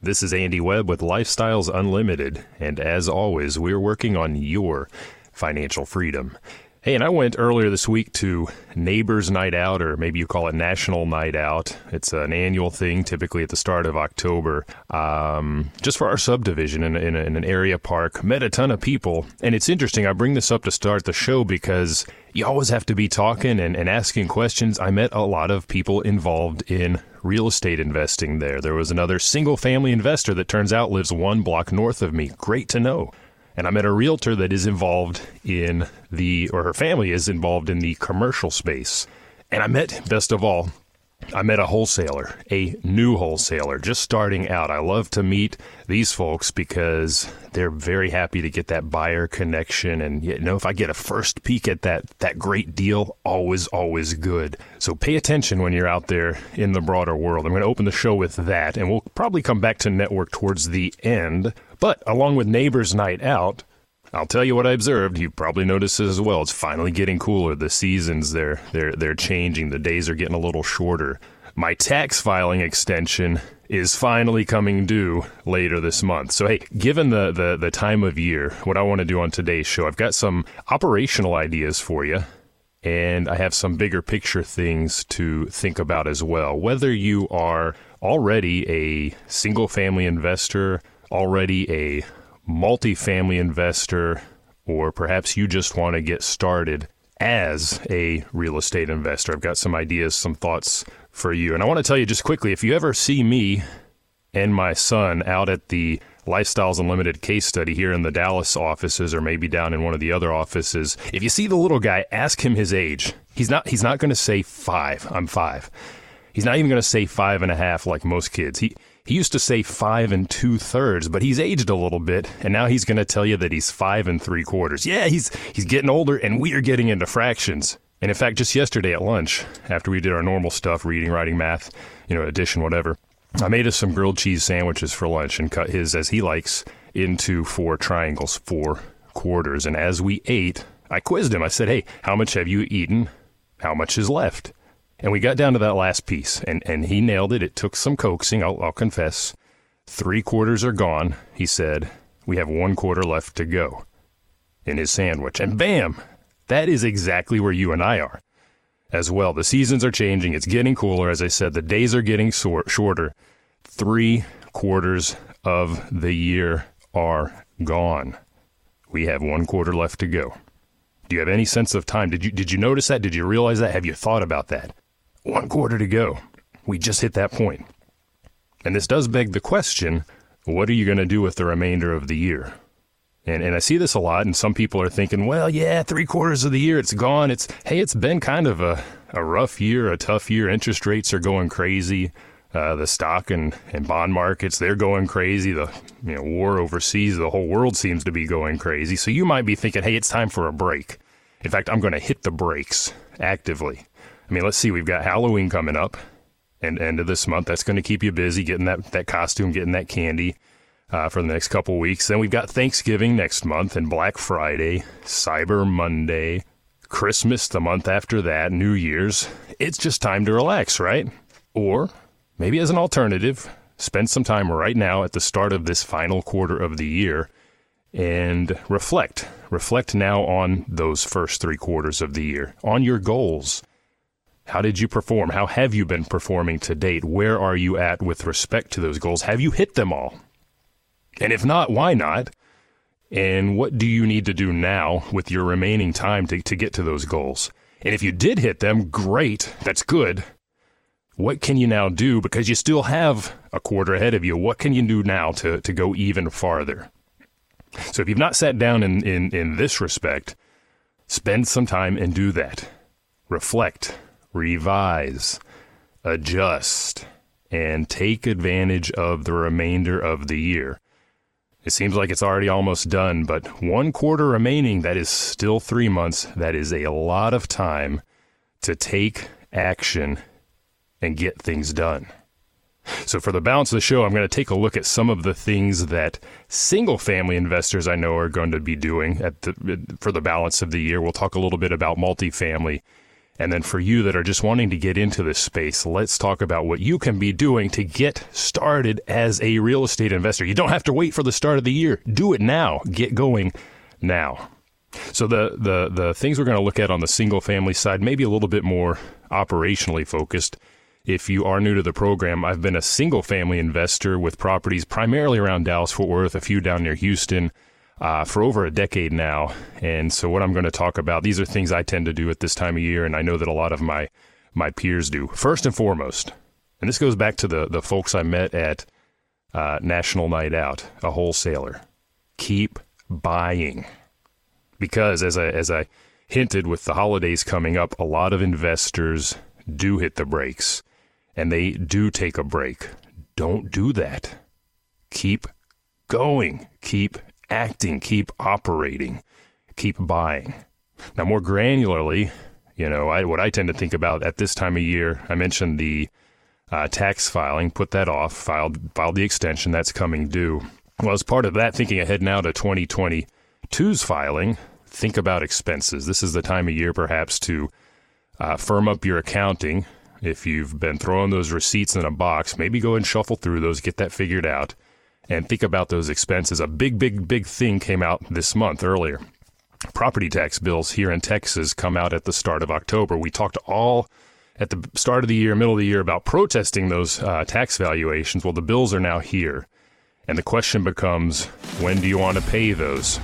This is Andy Webb with Lifestyles Unlimited, and as always, we're working on your financial freedom. Hey, and I went earlier this week to Neighbors Night Out, or maybe you call it National Night Out. It's an annual thing, typically at the start of October, um, just for our subdivision in, in, in an area park. Met a ton of people, and it's interesting. I bring this up to start the show because you always have to be talking and, and asking questions. I met a lot of people involved in real estate investing there. There was another single family investor that turns out lives one block north of me. Great to know. And I met a realtor that is involved in the, or her family is involved in the commercial space. And I met, best of all, I met a wholesaler, a new wholesaler, just starting out. I love to meet these folks because they're very happy to get that buyer connection. And you know, if I get a first peek at that that great deal, always, always good. So pay attention when you're out there in the broader world. I'm going to open the show with that, and we'll probably come back to network towards the end. But along with Neighbors Night Out, I'll tell you what I observed. You probably noticed as well. It's finally getting cooler. The seasons they're they're they're changing. The days are getting a little shorter. My tax filing extension is finally coming due later this month. So hey, given the the, the time of year, what I want to do on today's show, I've got some operational ideas for you. And I have some bigger picture things to think about as well. Whether you are already a single family investor, already a multifamily investor, or perhaps you just want to get started as a real estate investor. I've got some ideas, some thoughts for you. And I want to tell you just quickly if you ever see me and my son out at the Lifestyles Unlimited case study here in the Dallas offices or maybe down in one of the other offices, if you see the little guy, ask him his age. He's not he's not going to say 5. I'm 5. He's not even going to say five and a half like most kids. He he used to say five and two thirds, but he's aged a little bit, and now he's going to tell you that he's five and three quarters. Yeah, he's he's getting older, and we are getting into fractions. And in fact, just yesterday at lunch, after we did our normal stuff, reading, writing, math, you know, addition, whatever, I made us some grilled cheese sandwiches for lunch and cut his, as he likes, into four triangles, four quarters. And as we ate, I quizzed him. I said, Hey, how much have you eaten? How much is left? And we got down to that last piece, and, and he nailed it. It took some coaxing, I'll, I'll confess. Three quarters are gone, he said. We have one quarter left to go in his sandwich. And bam! That is exactly where you and I are as well. The seasons are changing. It's getting cooler. As I said, the days are getting sor- shorter. Three quarters of the year are gone. We have one quarter left to go. Do you have any sense of time? Did you did you notice that? Did you realize that? Have you thought about that? One quarter to go. We just hit that point. And this does beg the question what are you going to do with the remainder of the year? And, and I see this a lot, and some people are thinking, well, yeah, three quarters of the year, it's gone. It's, hey, it's been kind of a, a rough year, a tough year. Interest rates are going crazy. Uh, the stock and, and bond markets, they're going crazy. The you know, war overseas, the whole world seems to be going crazy. So you might be thinking, hey, it's time for a break. In fact, I'm going to hit the brakes actively. I mean, let's see, we've got Halloween coming up and end of this month. That's going to keep you busy getting that, that costume, getting that candy uh, for the next couple weeks. Then we've got Thanksgiving next month and Black Friday, Cyber Monday, Christmas the month after that, New Year's. It's just time to relax, right? Or maybe as an alternative, spend some time right now at the start of this final quarter of the year and reflect. Reflect now on those first three quarters of the year, on your goals how did you perform? How have you been performing to date? Where are you at with respect to those goals? Have you hit them all? And if not, why not? And what do you need to do now with your remaining time to, to get to those goals? And if you did hit them, great. That's good. What can you now do? Because you still have a quarter ahead of you. What can you do now to, to go even farther? So if you've not sat down in, in, in this respect, spend some time and do that. Reflect revise, adjust, and take advantage of the remainder of the year. It seems like it's already almost done, but one quarter remaining, that is still three months. That is a lot of time to take action and get things done. So, for the balance of the show, I'm going to take a look at some of the things that single family investors I know are going to be doing at the, for the balance of the year. We'll talk a little bit about multifamily. And then for you that are just wanting to get into this space, let's talk about what you can be doing to get started as a real estate investor. You don't have to wait for the start of the year. Do it now. Get going now. So the the the things we're going to look at on the single family side, maybe a little bit more operationally focused. If you are new to the program, I've been a single family investor with properties primarily around Dallas Fort Worth, a few down near Houston, uh, for over a decade now. And so, what I'm going to talk about, these are things I tend to do at this time of year, and I know that a lot of my my peers do. First and foremost, and this goes back to the the folks I met at uh, National Night Out, a wholesaler. Keep buying, because as I as I hinted with the holidays coming up, a lot of investors do hit the brakes, and they do take a break. Don't do that. Keep going. Keep acting, keep operating, keep buying. Now, more granularly, you know, I, what I tend to think about at this time of year, I mentioned the uh, tax filing, put that off, filed, filed the extension that's coming due. Well, as part of that, thinking ahead now to 2022's filing, think about expenses. This is the time of year perhaps to uh, firm up your accounting. If you've been throwing those receipts in a box, maybe go and shuffle through those, get that figured out and think about those expenses. A big, big, big thing came out this month earlier. Property tax bills here in Texas come out at the start of October. We talked all at the start of the year, middle of the year, about protesting those uh, tax valuations. Well, the bills are now here. And the question becomes when do you want to pay those?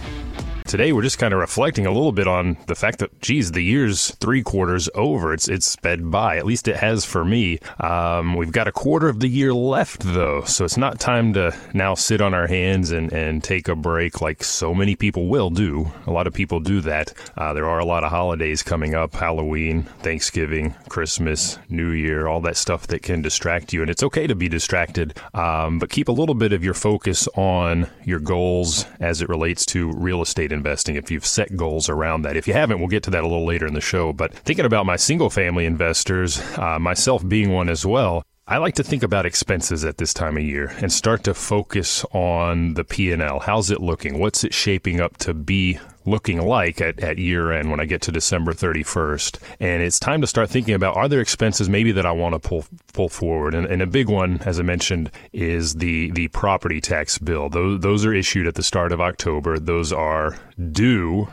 Today, we're just kind of reflecting a little bit on the fact that, geez, the year's three quarters over. It's it's sped by. At least it has for me. Um, we've got a quarter of the year left, though, so it's not time to now sit on our hands and, and take a break like so many people will do. A lot of people do that. Uh, there are a lot of holidays coming up Halloween, Thanksgiving, Christmas, New Year, all that stuff that can distract you. And it's okay to be distracted, um, but keep a little bit of your focus on your goals as it relates to real estate investing if you've set goals around that. If you haven't, we'll get to that a little later in the show. But thinking about my single family investors, uh, myself being one as well, I like to think about expenses at this time of year and start to focus on the P&L. How's it looking? What's it shaping up to be looking like at, at year end when I get to December 31st? And it's time to start thinking about are there expenses maybe that I want to pull pull forward? And, and a big one, as I mentioned, is the the property tax bill. Those those are issued at the start of October. Those are due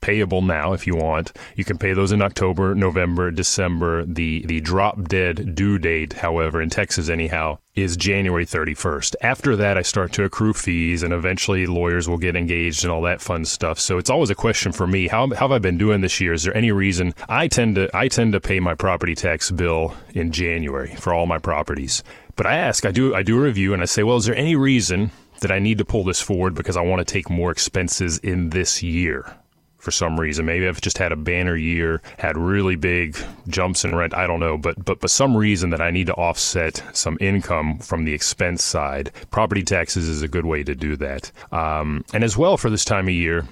payable now if you want. You can pay those in October, November, December. The the drop dead due date, however, in Texas anyhow, is January 31st. After that, I start to accrue fees, and eventually lawyers will get engaged and all that fun stuff. So it's always a question for me: how, how have I been doing this year? Is there any reason I tend to I tend to pay my property tax bill in January for all my properties? But I ask, I do I do a review, and I say, well, is there any reason that I need to pull this forward because I want to take more expenses in this year? For some reason. Maybe I've just had a banner year, had really big jumps in rent. I don't know, but but but some reason that I need to offset some income from the expense side. Property taxes is a good way to do that. Um, and as well for this time of year,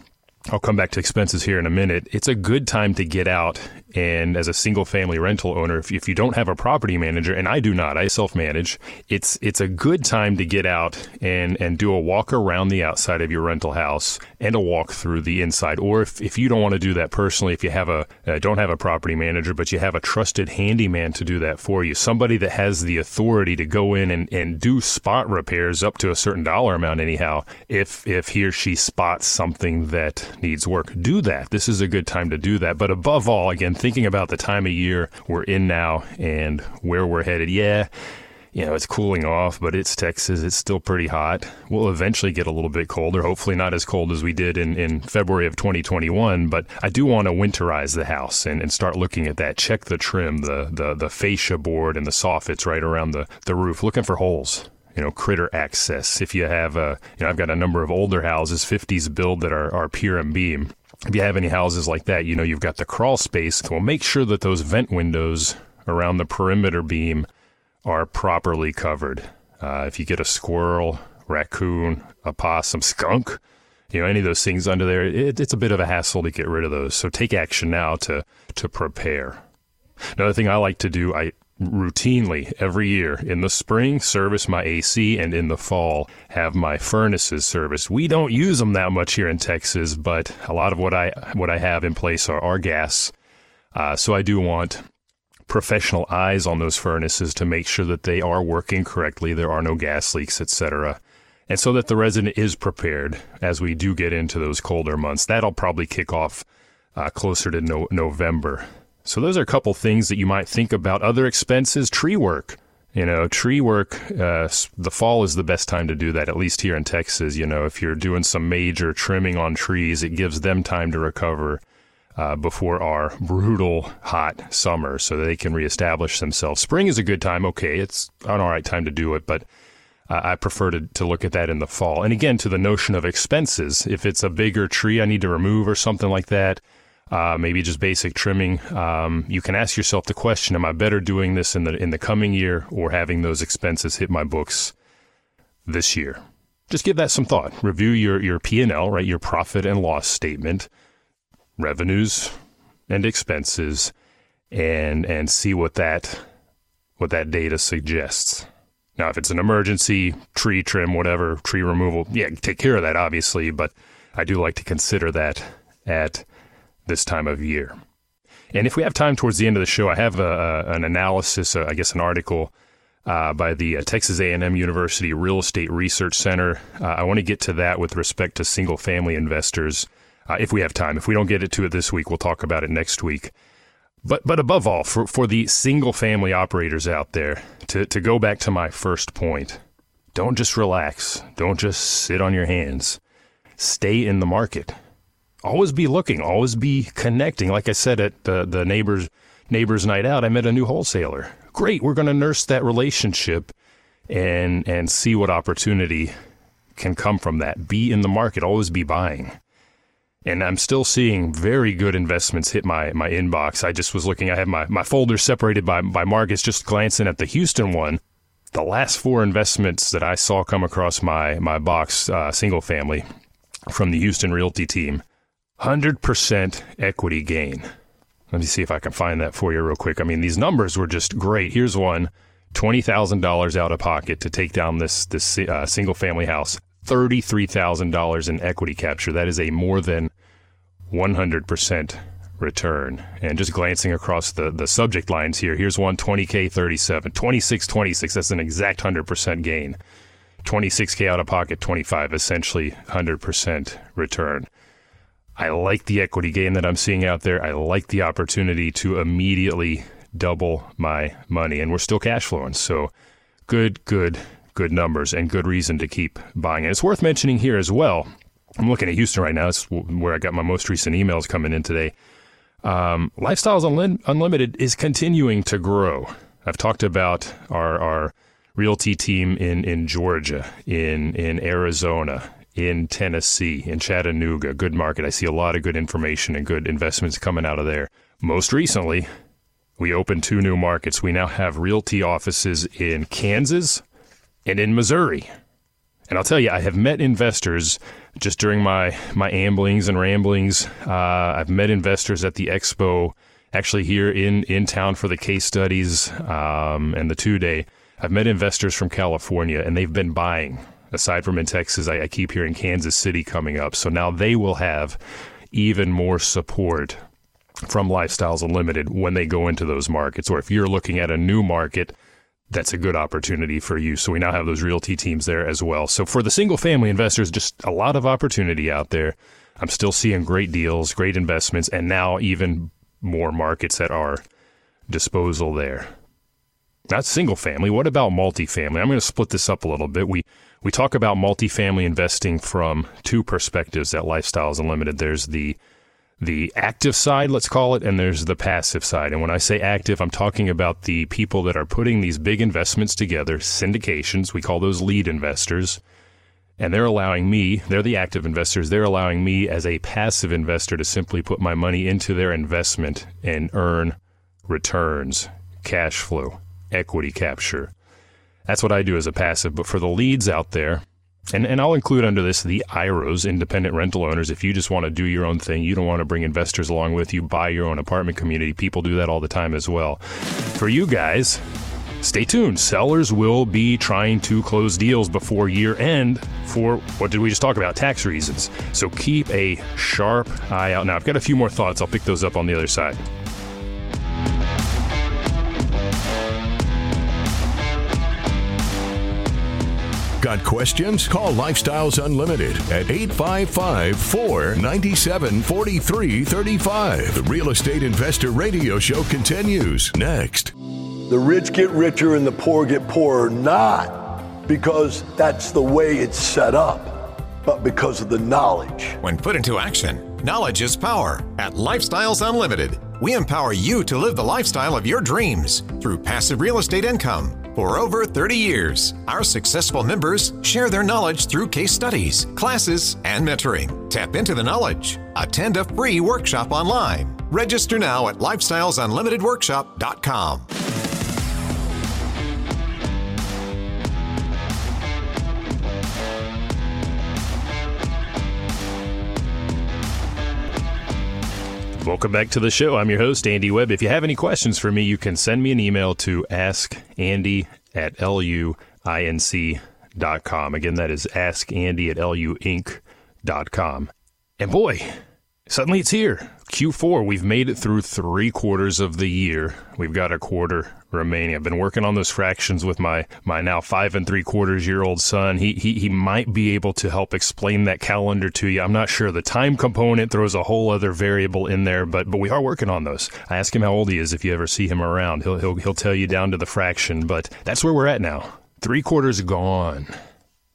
I'll come back to expenses here in a minute. It's a good time to get out and as a single family rental owner, if, if you don't have a property manager, and I do not, I self manage, it's it's a good time to get out and, and do a walk around the outside of your rental house and a walk through the inside. Or if, if you don't want to do that personally, if you have a uh, don't have a property manager, but you have a trusted handyman to do that for you, somebody that has the authority to go in and, and do spot repairs up to a certain dollar amount anyhow, if if he or she spots something that needs work, do that. This is a good time to do that. But above all, again, thinking about the time of year we're in now and where we're headed, yeah, you know, it's cooling off, but it's Texas. It's still pretty hot. We'll eventually get a little bit colder, hopefully not as cold as we did in, in February of 2021. But I do want to winterize the house and, and start looking at that. Check the trim, the, the, the fascia board and the soffits right around the, the roof, looking for holes you know, critter access. If you have a, you know, I've got a number of older houses, 50s build that are, are pier and beam if you have any houses like that, you know you've got the crawl space. Well, make sure that those vent windows around the perimeter beam are properly covered. Uh, if you get a squirrel, raccoon, a possum, skunk, you know any of those things under there, it, it's a bit of a hassle to get rid of those. So take action now to to prepare. Another thing I like to do, I routinely every year in the spring service my AC and in the fall have my furnaces serviced. We don't use them that much here in Texas, but a lot of what I what I have in place are, are gas. Uh, so I do want professional eyes on those furnaces to make sure that they are working correctly, there are no gas leaks, etc. And so that the resident is prepared as we do get into those colder months. That'll probably kick off uh, closer to no- November. So those are a couple things that you might think about. Other expenses, tree work. You know, tree work, uh, the fall is the best time to do that, at least here in Texas. You know, if you're doing some major trimming on trees, it gives them time to recover uh, before our brutal hot summer so they can reestablish themselves. Spring is a good time. Okay, it's an all right time to do it, but uh, I prefer to, to look at that in the fall. And again, to the notion of expenses, if it's a bigger tree I need to remove or something like that, uh, maybe just basic trimming. Um, you can ask yourself the question: Am I better doing this in the in the coming year or having those expenses hit my books this year? Just give that some thought. Review your your P and L, right? Your profit and loss statement, revenues and expenses, and and see what that what that data suggests. Now, if it's an emergency, tree trim, whatever, tree removal, yeah, take care of that, obviously. But I do like to consider that at this time of year. And if we have time towards the end of the show, I have a, an analysis, uh, I guess, an article uh, by the uh, Texas A&M University Real Estate Research Center. Uh, I want to get to that with respect to single-family investors, uh, if we have time. If we don't get it to it this week, we'll talk about it next week. But but above all, for for the single-family operators out there, to to go back to my first point, don't just relax. Don't just sit on your hands. Stay in the market always be looking, always be connecting. Like I said at the, the neighbors neighbors night out, I met a new wholesaler. Great, we're going to nurse that relationship and and see what opportunity can come from that. Be in the market, always be buying. And I'm still seeing very good investments hit my my inbox. I just was looking, I have my, my folder separated by, by markets, just glancing at the Houston one. The last four investments that I saw come across my, my box, uh, single family, from the Houston Realty team, 100% equity gain. Let me see if I can find that for you real quick. I mean, these numbers were just great. Here's one $20,000 out of pocket to take down this, this uh, single family house, $33,000 in equity capture. That is a more than 100% return. And just glancing across the, the subject lines here, here's one 20K 37, 26 26. That's an exact 100% gain. 26K out of pocket, 25, essentially 100% return. I like the equity gain that I'm seeing out there. I like the opportunity to immediately double my money, and we're still cash flowing. So, good, good, good numbers and good reason to keep buying. And it's worth mentioning here as well. I'm looking at Houston right now. That's where I got my most recent emails coming in today. Um, Lifestyles Unlimited is continuing to grow. I've talked about our, our realty team in, in Georgia, in, in Arizona, in Tennessee, in Chattanooga, good market. I see a lot of good information and good investments coming out of there. Most recently, we opened two new markets. We now have realty offices in Kansas and in Missouri. And I'll tell you, I have met investors just during my, my amblings and ramblings. Uh, I've met investors at the expo, actually here in, in town for the case studies um, and the two day. I've met investors from California, and they've been buying aside from in Texas, I, I keep hearing Kansas City coming up. So now they will have even more support from Lifestyles Unlimited when they go into those markets. Or if you're looking at a new market, that's a good opportunity for you. So we now have those realty teams there as well. So for the single family investors, just a lot of opportunity out there. I'm still seeing great deals, great investments, and now even more markets at our disposal there. That's single family. What about multifamily? I'm going to split this up a little bit. We we talk about multifamily investing from two perspectives at Lifestyles Unlimited. There's the the active side, let's call it, and there's the passive side. And when I say active, I'm talking about the people that are putting these big investments together, syndications. We call those lead investors. And they're allowing me, they're the active investors, they're allowing me as a passive investor to simply put my money into their investment and earn returns, cash flow equity capture. That's what I do as a passive. But for the leads out there, and, and I'll include under this the IROs, independent rental owners. If you just want to do your own thing, you don't want to bring investors along with you, buy your own apartment community. People do that all the time as well. For you guys, stay tuned. Sellers will be trying to close deals before year end for what did we just talk about? Tax reasons. So keep a sharp eye out. Now, I've got a few more thoughts. I'll pick those up on the other side. Got questions? Call Lifestyles Unlimited at 855 497 4335. The Real Estate Investor Radio Show continues next. The rich get richer and the poor get poorer, not because that's the way it's set up, but because of the knowledge. When put into action, knowledge is power. At Lifestyles Unlimited, we empower you to live the lifestyle of your dreams through passive real estate income for over 30 years, our successful members share their knowledge through case studies, classes, and mentoring. Tap into the knowledge. Attend a free workshop online. Register now at lifestylesunlimitedworkshop.com. Welcome back to the show. I'm your host, Andy Webb. If you have any questions for me, you can send me an email to askandy at luinc.com. Again, that is askandy at luinc.com. And boy, suddenly it's here. Q4, we've made it through three quarters of the year. We've got a quarter remaining. I've been working on those fractions with my my now five and three quarters year old son. He he he might be able to help explain that calendar to you. I'm not sure. The time component throws a whole other variable in there, but but we are working on those. I ask him how old he is if you ever see him around. He'll he'll he'll tell you down to the fraction, but that's where we're at now. Three quarters gone.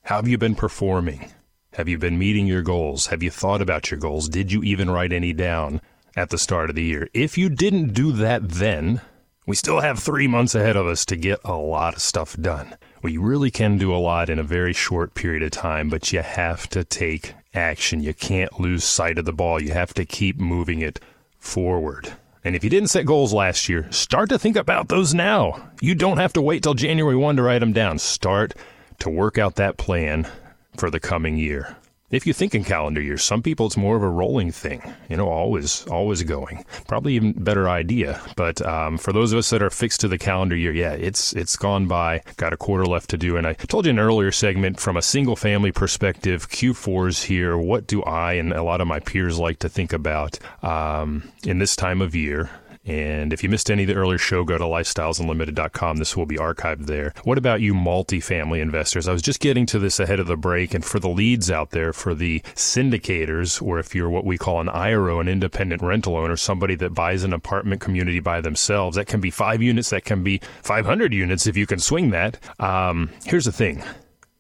How have you been performing? Have you been meeting your goals? Have you thought about your goals? Did you even write any down at the start of the year? If you didn't do that then, we still have three months ahead of us to get a lot of stuff done. We really can do a lot in a very short period of time, but you have to take action. You can't lose sight of the ball. You have to keep moving it forward. And if you didn't set goals last year, start to think about those now. You don't have to wait till January 1 to write them down. Start to work out that plan for the coming year. If you think in calendar years, some people it's more of a rolling thing, you know, always, always going. Probably even better idea. But um, for those of us that are fixed to the calendar year, yeah, it's it's gone by. Got a quarter left to do. And I told you in an earlier segment, from a single family perspective, Q4's here. What do I and a lot of my peers like to think about um, in this time of year? And if you missed any of the earlier show, go to lifestylesunlimited.com. This will be archived there. What about you multifamily investors? I was just getting to this ahead of the break. And for the leads out there, for the syndicators, or if you're what we call an IRO, an independent rental owner, somebody that buys an apartment community by themselves, that can be five units, that can be 500 units if you can swing that. Um, here's the thing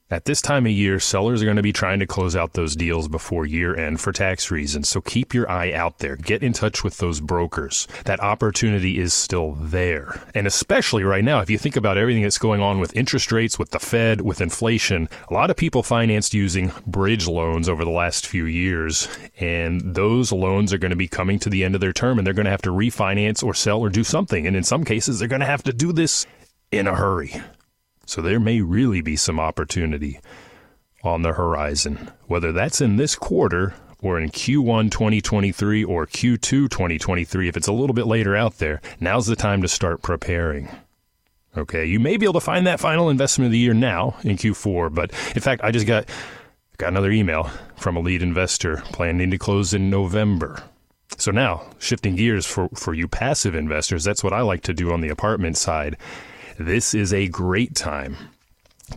at this time of year, sellers are going to be trying to close out those deals before year end for tax reasons. So keep your eye out there. Get in touch with those brokers. That opportunity is still there. And especially right now, if you think about everything that's going on with interest rates, with the Fed, with inflation, a lot of people financed using bridge loans over the last few years. And those loans are going to be coming to the end of their term and they're going to have to refinance or sell or do something. And in some cases, they're going to have to do this in a hurry. So there may really be some opportunity on the horizon, whether that's in this quarter or in Q1 2023 or Q2 2023. If it's a little bit later out there, now's the time to start preparing. Okay, you may be able to find that final investment of the year now in Q4, but in fact, I just got got another email from a lead investor planning to close in November. So now, shifting gears for, for you passive investors, that's what I like to do on the apartment side this is a great time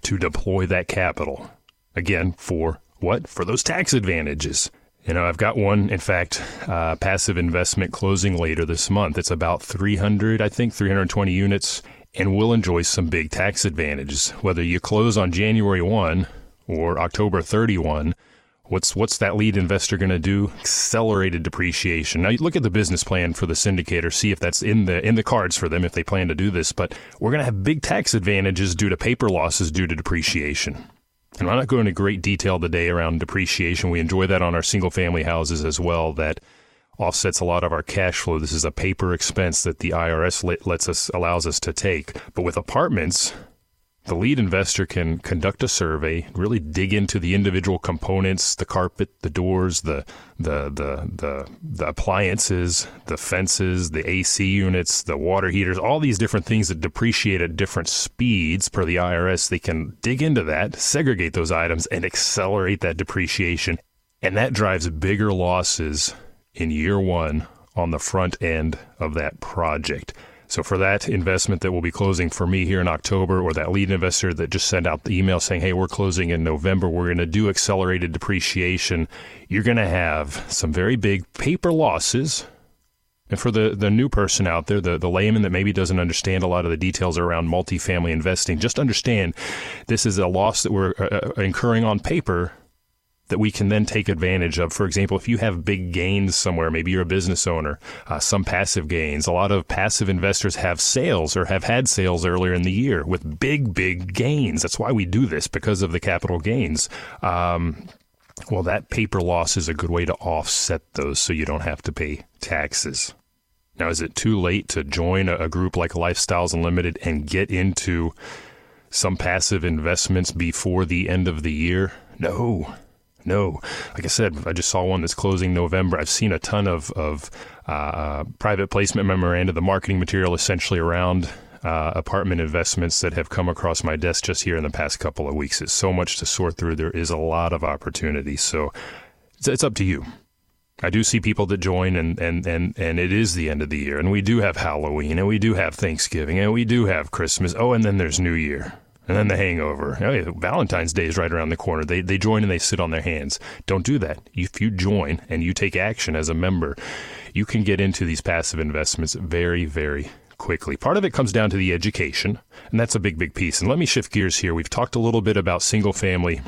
to deploy that capital. Again, for what? For those tax advantages. You know, I've got one, in fact, uh, passive investment closing later this month. It's about 300, I think, 320 units, and we'll enjoy some big tax advantages. Whether you close on January 1 or October 31, What's what's that lead investor going to do? Accelerated depreciation. Now you look at the business plan for the syndicator, see if that's in the in the cards for them if they plan to do this. But we're going to have big tax advantages due to paper losses due to depreciation. And I'm not going into great detail today around depreciation. We enjoy that on our single family houses as well. That offsets a lot of our cash flow. This is a paper expense that the IRS lets us allows us to take. But with apartments, the lead investor can conduct a survey, really dig into the individual components, the carpet, the doors, the the the the, the appliances, the fences, the AC units, the water heaters, all these different things that depreciate at different speeds per the IRS. They can dig into that, segregate those items and accelerate that depreciation. And that drives bigger losses in year 1 on the front end of that project. So for that investment that will be closing for me here in October, or that lead investor that just sent out the email saying, "Hey, we're closing in November. We're going to do accelerated depreciation," you're going to have some very big paper losses. And for the, the new person out there, the, the layman that maybe doesn't understand a lot of the details around multifamily investing, just understand this is a loss that we're uh, uh incurring on paper that we can then take advantage of. For example, if you have big gains somewhere, maybe you're a business owner, uh, some passive gains. A lot of passive investors have sales or have had sales earlier in the year with big, big gains. That's why we do this because of the capital gains. Um, well, that paper loss is a good way to offset those so you don't have to pay taxes. Now, is it too late to join a, group like Lifestyles Unlimited and get into some passive investments before the end of the year? No, no, like I said, I just saw one that's closing November. I've seen a ton of of uh, private placement memoranda, the marketing material essentially around uh, apartment investments that have come across my desk just here in the past couple of weeks. It's so much to sort through. There is a lot of opportunity. So it's, it's up to you. I do see people that join, and, and, and, and it is the end of the year, and we do have Halloween, and we do have Thanksgiving, and we do have Christmas. Oh, and then there's New Year and then the hangover. Oh, yeah, Valentine's Day is right around the corner. They they join and they sit on their hands. Don't do that. If you join and you take action as a member, you can get into these passive investments very very quickly. Part of it comes down to the education, and that's a big big piece. And let me shift gears here. We've talked a little bit about single family,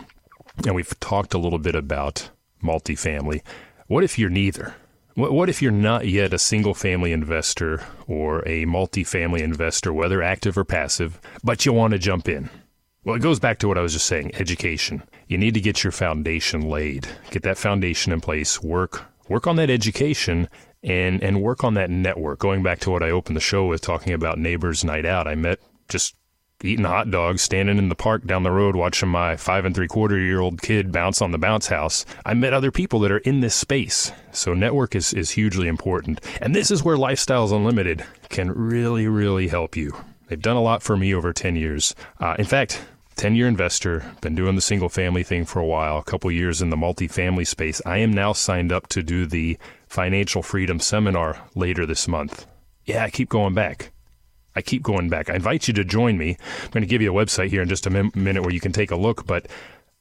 and we've talked a little bit about multifamily. What if you're neither? What if you're not yet a single family investor or a multifamily investor, whether active or passive, but you want to jump in? Well, it goes back to what I was just saying education. You need to get your foundation laid, get that foundation in place, work, work on that education. And, and work on that network. Going back to what I opened the show with, talking about neighbors' night out, I met just eating hot dogs, standing in the park down the road, watching my five and three quarter year old kid bounce on the bounce house. I met other people that are in this space. So network is, is hugely important. And this is where Lifestyles Unlimited can really, really help you. They've done a lot for me over 10 years. Uh, in fact, 10 year investor, been doing the single family thing for a while, a couple years in the multifamily space. I am now signed up to do the financial freedom seminar later this month. Yeah, I keep going back. I keep going back. I invite you to join me. I'm going to give you a website here in just a min- minute where you can take a look, but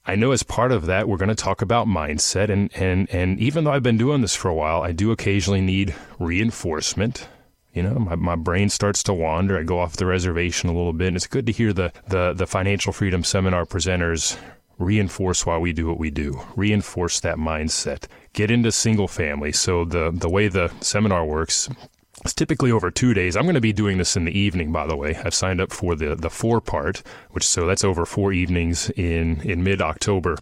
I know as part of that, we're going to talk about mindset. And, and, and even though I've been doing this for a while, I do occasionally need reinforcement. You know, my, my brain starts to wander. I go off the reservation a little bit. And it's good to hear the, the, the financial freedom seminar presenters reinforce why we do what we do, reinforce that mindset, get into single family. So the, the way the seminar works, it's typically over two days. I'm going to be doing this in the evening, by the way. I've signed up for the the four part, which so that's over four evenings in in mid October,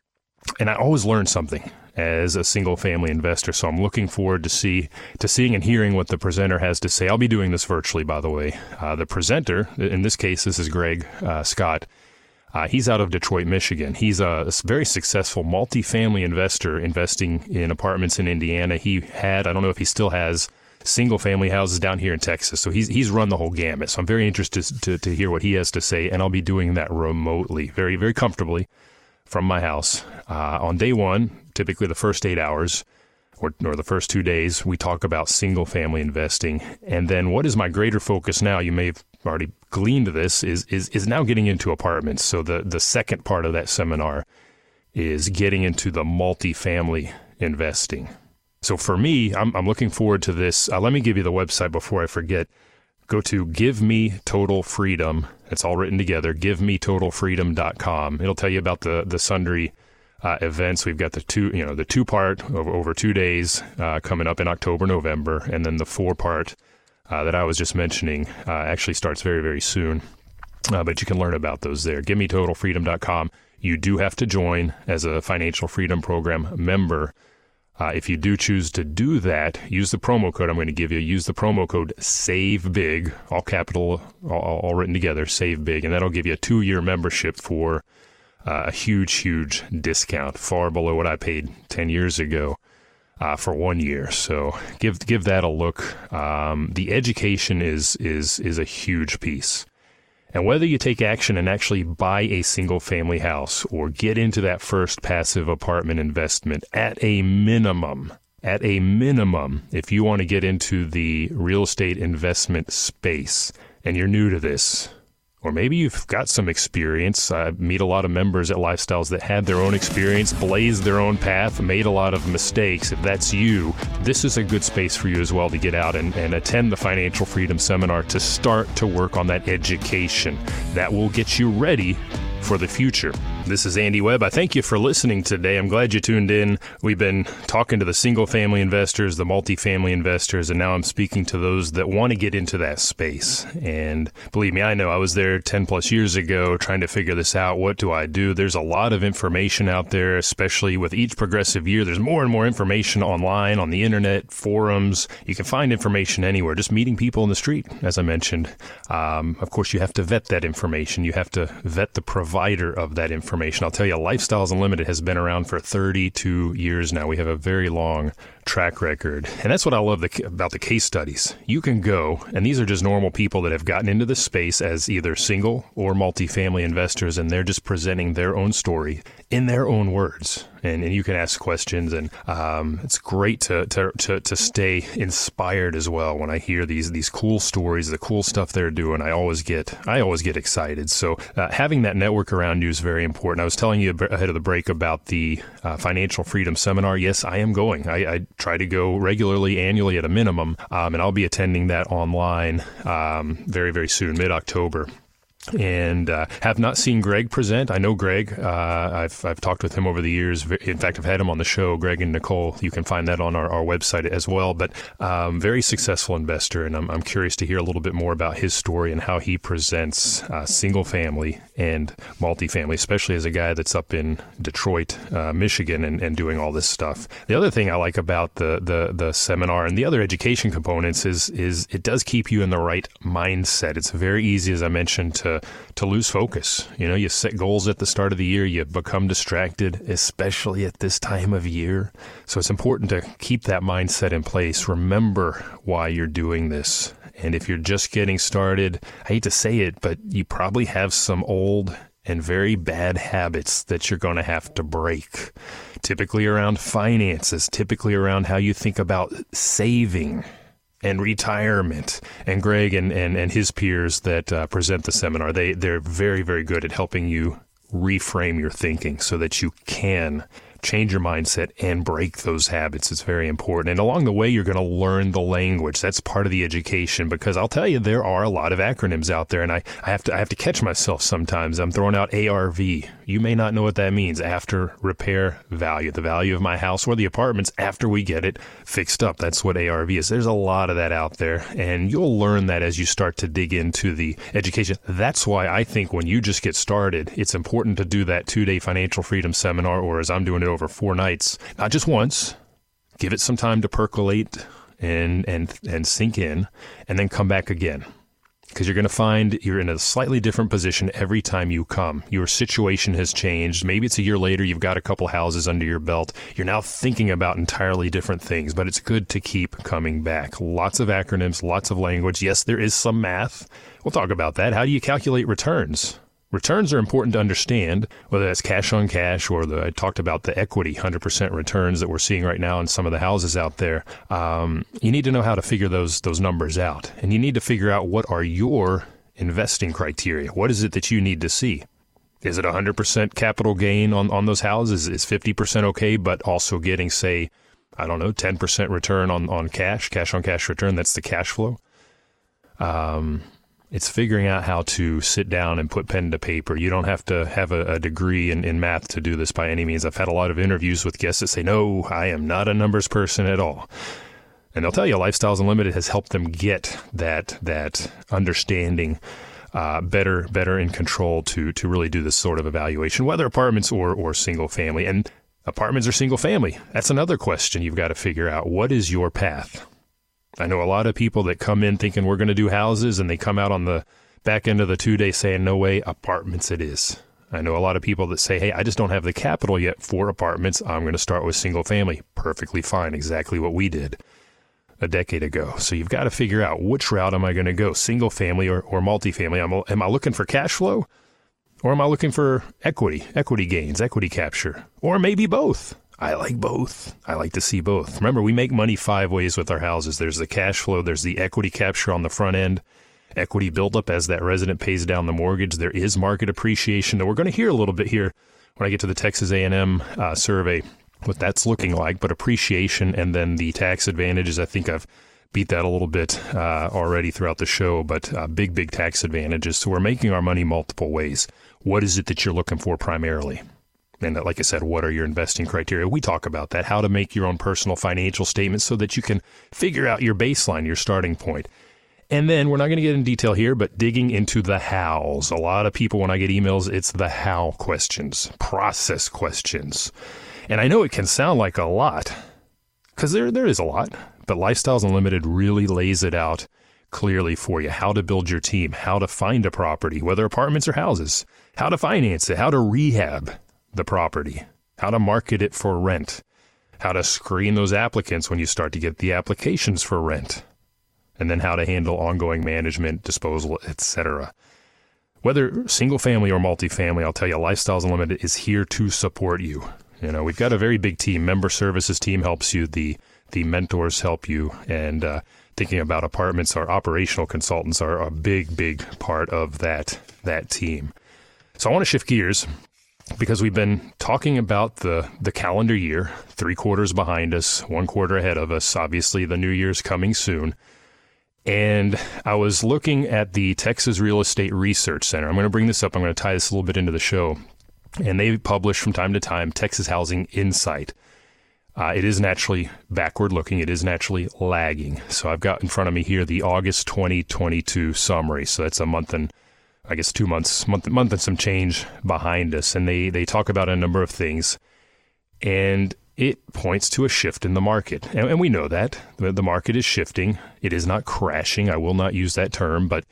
and I always learn something as a single family investor. So I'm looking forward to see to seeing and hearing what the presenter has to say. I'll be doing this virtually, by the way. Uh, the presenter, in this case, this is Greg uh, Scott. Uh, he's out of Detroit, Michigan. He's a very successful multifamily investor investing in apartments in Indiana. He had, I don't know if he still has, single family houses down here in Texas. So he's he's run the whole gamut. So I'm very interested to, to hear what he has to say, and I'll be doing that remotely, very very comfortably from my house. Uh, on day one, typically the first eight hours. Or, or the first two days, we talk about single family investing. And then what is my greater focus now? You may have already gleaned this is, is, is now getting into apartments. So the, the second part of that seminar is getting into the multifamily investing. So for me, I'm, I'm looking forward to this. Uh, let me give you the website before I forget. Go to Give Me Total Freedom. It's all written together. GiveMeTotalFreedom.com. It'll tell you about the the sundry uh, events. We've got the two, you know, the two part over, over two days uh, coming up in October, November, and then the four part uh, that I was just mentioning uh, actually starts very, very soon. Uh, but you can learn about those there. GiveMeTotalFreedom.com. You do have to join as a financial freedom program member Uh, if you do choose to do that, use the promo code I'm going to give you. Use the promo code SAVE BIG, all capital, all, all written together, SAVE BIG, and that'll give you a two year membership for uh, a huge, huge discount, far below what I paid 10 years ago. Uh, for one year, so give give that a look. Um, the education is is is a huge piece. And whether you take action and actually buy a single family house or get into that first passive apartment investment at a minimum, at a minimum, if you want to get into the real estate investment space and you're new to this, or maybe you've got some experience. I meet a lot of members at Lifestyles that had their own experience, blazed their own path, made a lot of mistakes. If that's you, this is a good space for you as well to get out and, and attend the Financial Freedom Seminar to start to work on that education. That will get you ready for the future. This is Andy Webb. I thank you for listening today. I'm glad you tuned in. We've been talking to the single family investors, the multifamily investors, and now I'm speaking to those that want to get into that space. And believe me, I know I was there 10 plus years ago trying to figure this out. What do I do? There's a lot of information out there, especially with each progressive year. There's more and more information online, on the internet, forums. You can find information anywhere, just meeting people in the street, as I mentioned. Um, of course, you have to vet that information. You have to vet the provider of that information. I'll tell you, Lifestyles Unlimited has been around for 32 years now. We have a very long track record. And that's what I love the, about the case studies. You can go, and these are just normal people that have gotten into this space as either single or multifamily investors, and they're just presenting their own story in their own words. And, and you can ask questions, and um, it's great to, to, to, to, stay inspired as well. When I hear these these cool stories, the cool stuff they're doing, I always get I always get excited. So uh, having that network around you is very important. I was telling you ahead of the break about the uh, financial freedom seminar. Yes, I am going. I, I try to go regularly, annually at a minimum, um, and I'll be attending that online um, very very soon, mid October and uh, have not seen Greg present. I know Greg. Uh, I've I've talked with him over the years. In fact, I've had him on the show. Greg and Nicole. You can find that on our, our website as well. But um, very successful investor, and I'm I'm curious to hear a little bit more about his story and how he presents uh, single family and multifamily, especially as a guy that's up in Detroit, uh, Michigan, and, and doing all this stuff. The other thing I like about the the the seminar and the other education components is is it does keep you in the right mindset. It's very easy, as I mentioned, to to lose focus. You know, you set goals at the start of the year, you become distracted, especially at this time of year. So it's important to keep that mindset in place. Remember why you're doing this. And if you're just getting started, I hate to say it, but you probably have some old and very bad habits that you're going to have to break. Typically around finances, typically around how you think about saving and retirement. And Greg and, and, and his peers that uh, present the seminar, they, they're very, very good at helping you reframe your thinking so that you can change your mindset and break those habits. It's very important. And along the way, you're going to learn the language. That's part of the education because I'll tell you, there are a lot of acronyms out there and I, I have to, I have to catch myself sometimes. I'm throwing out ARV. You may not know what that means. After repair value, the value of my house or the apartments after we get it fixed up. That's what ARV is. There's a lot of that out there and you'll learn that as you start to dig into the education. That's why I think when you just get started, it's important to do that two day financial freedom seminar or as I'm doing it over four nights, not just once. Give it some time to percolate and and and sink in, and then come back again. Because you're going to find you're in a slightly different position every time you come. Your situation has changed. Maybe it's a year later, you've got a couple houses under your belt. You're now thinking about entirely different things, but it's good to keep coming back. Lots of acronyms, lots of language. Yes, there is some math. We'll talk about that. How do you calculate returns? Returns are important to understand, whether that's cash on cash or the, I talked about the equity 100% returns that we're seeing right now in some of the houses out there. Um, you need to know how to figure those those numbers out, and you need to figure out what are your investing criteria. What is it that you need to see? Is it 100% capital gain on, on those houses? Is 50% okay, but also getting, say, I don't know, 10% return on, on cash, cash on cash return? That's the cash flow. Um, it's figuring out how to sit down and put pen to paper. You don't have to have a, a, degree in, in math to do this by any means. I've had a lot of interviews with guests that say, no, I am not a numbers person at all. And they'll tell you Lifestyles Unlimited has helped them get that, that understanding uh, better, better in control to, to really do this sort of evaluation, whether apartments or, or single family. And Apartments or single family? That's another question you've got to figure out. What is your path? I know a lot of people that come in thinking we're going to do houses and they come out on the back end of the two day saying, no way, apartments it is. I know a lot of people that say, hey, I just don't have the capital yet for apartments. I'm going to start with single family. Perfectly fine. Exactly what we did a decade ago. So you've got to figure out which route am I going to go, single family or, or multifamily? Am, am I looking for cash flow or am I looking for equity, equity gains, equity capture, or maybe both? I like both. I like to see both. Remember, we make money five ways with our houses. There's the cash flow, there's the equity capture on the front end, equity buildup as that resident pays down the mortgage. There is market appreciation that we're going to hear a little bit here when I get to the Texas A&M uh, survey, what that's looking like. But appreciation and then the tax advantages. I think I've beat that a little bit uh, already throughout the show, but uh, big, big tax advantages. So we're making our money multiple ways. What is it that you're looking for primarily? And uh, like I said, what are your investing criteria? We talk about that, how to make your own personal financial statements so that you can figure out your baseline, your starting point. And then we're not going to get in detail here, but digging into the hows. A lot of people, when I get emails, it's the how questions, process questions. And I know it can sound like a lot because there, there is a lot, but Lifestyles Unlimited really lays it out clearly for you how to build your team, how to find a property, whether apartments or houses, how to finance it, how to rehab the property, how to market it for rent, how to screen those applicants when you start to get the applications for rent and then how to handle ongoing management, disposal, etc. Whether single family or multifamily, I'll tell you, Lifestyles Unlimited is here to support you. You know, we've got a very big team. Member services team helps you. The the mentors help you, and uh, thinking about apartments, our operational consultants are a big, big part of that that team. So I want to shift gears because we've been talking about the the calendar year, three quarters behind us, one quarter ahead of us. Obviously, the new year's coming soon. And I was looking at the Texas Real Estate Research Center. I'm going to bring this up. I'm going to tie this a little bit into the show. And they publish from time to time Texas Housing Insight. Uh, it is naturally backward looking. It is naturally lagging. So I've got in front of me here the August 2022 summary. So that's a month and I guess two months, month, month and some change behind us. And they, they talk about a number of things. And it points to a shift in the market. And, and we know that. The, market is shifting. It is not crashing. I will not use that term, but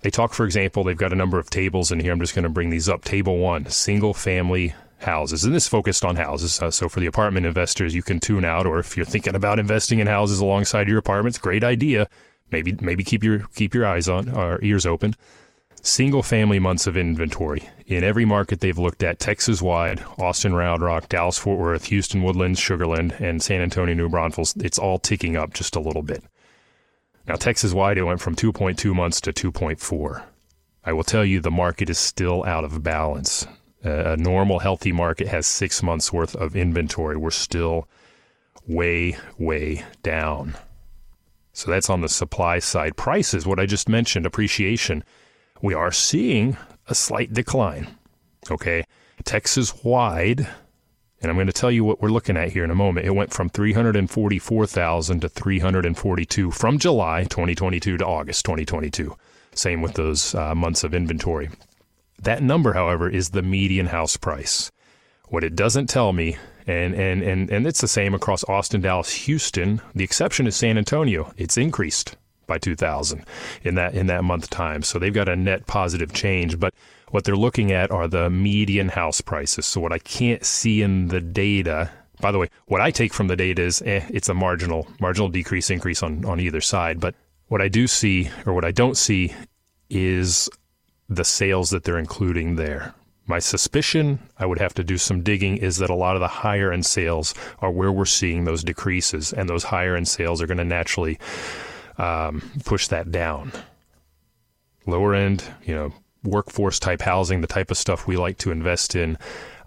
they talk, for example, they've got a number of tables in here. I'm just going to bring these up. Table one, single family houses. And this focused on houses. Uh, so for the apartment investors, you can tune out, or if you're thinking about investing in houses alongside your apartments, great idea. Maybe, maybe keep your, keep your eyes on or ears open single family months of inventory in every market they've looked at Texas wide, Austin Round Rock, Dallas Fort Worth, Houston Woodlands, Sugarland, and San Antonio New Braunfels. It's all ticking up just a little bit. Now, Texas wide, it went from 2.2 months to 2.4. I will tell you the market is still out of balance. a normal, healthy market has six months worth of inventory. We're still way, way down. So that's on the supply side. Prices, what I just mentioned, appreciation we are seeing a slight decline. Okay. Texas wide, and I'm going to tell you what we're looking at here in a moment. It went from 344,000 to 342 from July 2022 to August 2022. Same with those uh, months of inventory. That number, however, is the median house price. What it doesn't tell me, and, and, and, and it's the same across Austin, Dallas, Houston, the exception is San Antonio. It's increased by 2000 in that in that month time. So they've got a net positive change, but what they're looking at are the median house prices. So what I can't see in the data, by the way, what I take from the data is eh, it's a marginal marginal decrease increase on on either side, but what I do see or what I don't see is the sales that they're including there. My suspicion, I would have to do some digging, is that a lot of the higher end sales are where we're seeing those decreases, and those higher end sales are going to naturally um, push that down. Lower end, you know, workforce type housing, the type of stuff we like to invest in.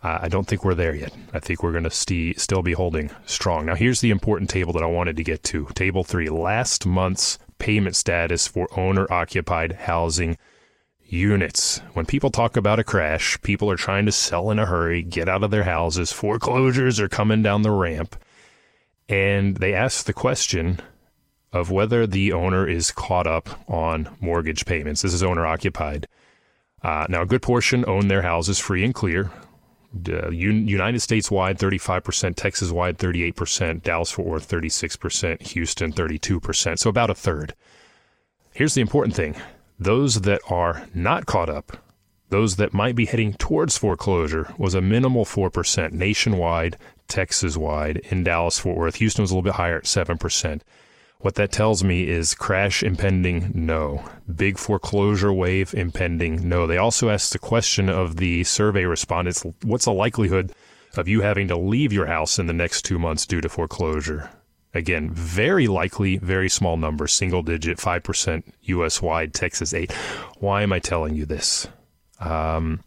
Uh, I don't think we're there yet. I think we're going to st- still be holding strong. Now, here's the important table that I wanted to get to. Table three last month's payment status for owner occupied housing units. When people talk about a crash, people are trying to sell in a hurry, get out of their houses, foreclosures are coming down the ramp. And they ask the question of whether the owner is caught up on mortgage payments. This is owner occupied. Uh, now, a good portion own their houses free and clear. Uh, United States wide, 35%, Texas wide, 38%, Dallas Fort Worth, 36%, Houston, 32%. So about a third. Here's the important thing those that are not caught up, those that might be heading towards foreclosure, was a minimal 4% nationwide, Texas wide, in Dallas Fort Worth. Houston was a little bit higher at 7%. What that tells me is crash impending, no. Big foreclosure wave impending, no. They also asked the question of the survey respondents what's the likelihood of you having to leave your house in the next two months due to foreclosure? Again, very likely, very small number, single digit, 5% US wide, Texas 8. Why am I telling you this? Um,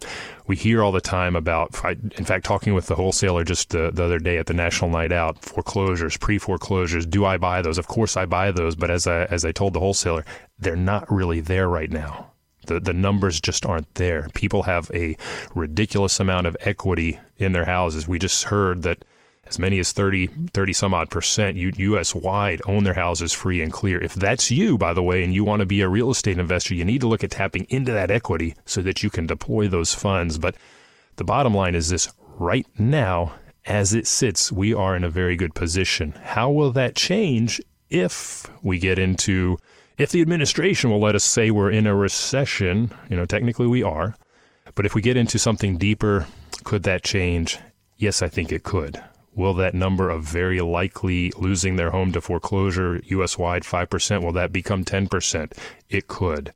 we hear all the time about, in fact, talking with the wholesaler just the, the other day at the National Night Out, foreclosures, pre foreclosures. Do I buy those? Of course, I buy those. But as I as I told the wholesaler, they're not really there right now. The the numbers just aren't there. People have a ridiculous amount of equity in their houses. We just heard that as many as 30, 30 some odd percent U.S. wide own their houses free and clear. If that's you, by the way, and you want to be a real estate investor, you need to look at tapping into that equity so that you can deploy those funds. But the bottom line is this right now, as it sits, we are in a very good position. How will that change if we get into, if the administration will let us say we're in a recession? You know, technically we are. But if we get into something deeper, could that change? Yes, I think it could. Will that number of very likely losing their home to foreclosure US wide 5%, will that become 10%? It could.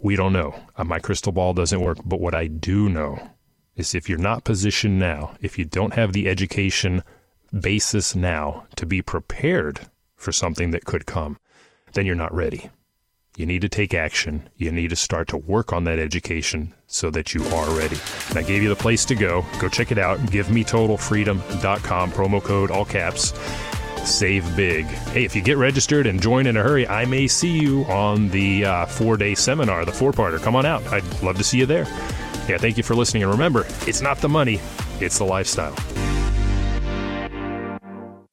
We don't know. Uh, my crystal ball doesn't work. But what I do know is if you're not positioned now, if you don't have the education basis now to be prepared for something that could come, then you're not ready. You need to take action. You need to start to work on that education so that you are ready. And I gave you the place to go. Go check it out. GiveMeTotalFreedom.com, promo code all caps. Save big. Hey, if you get registered and join in a hurry, I may see you on the uh, four day seminar, the four parter. Come on out. I'd love to see you there. Yeah, thank you for listening. And remember, it's not the money, it's the lifestyle.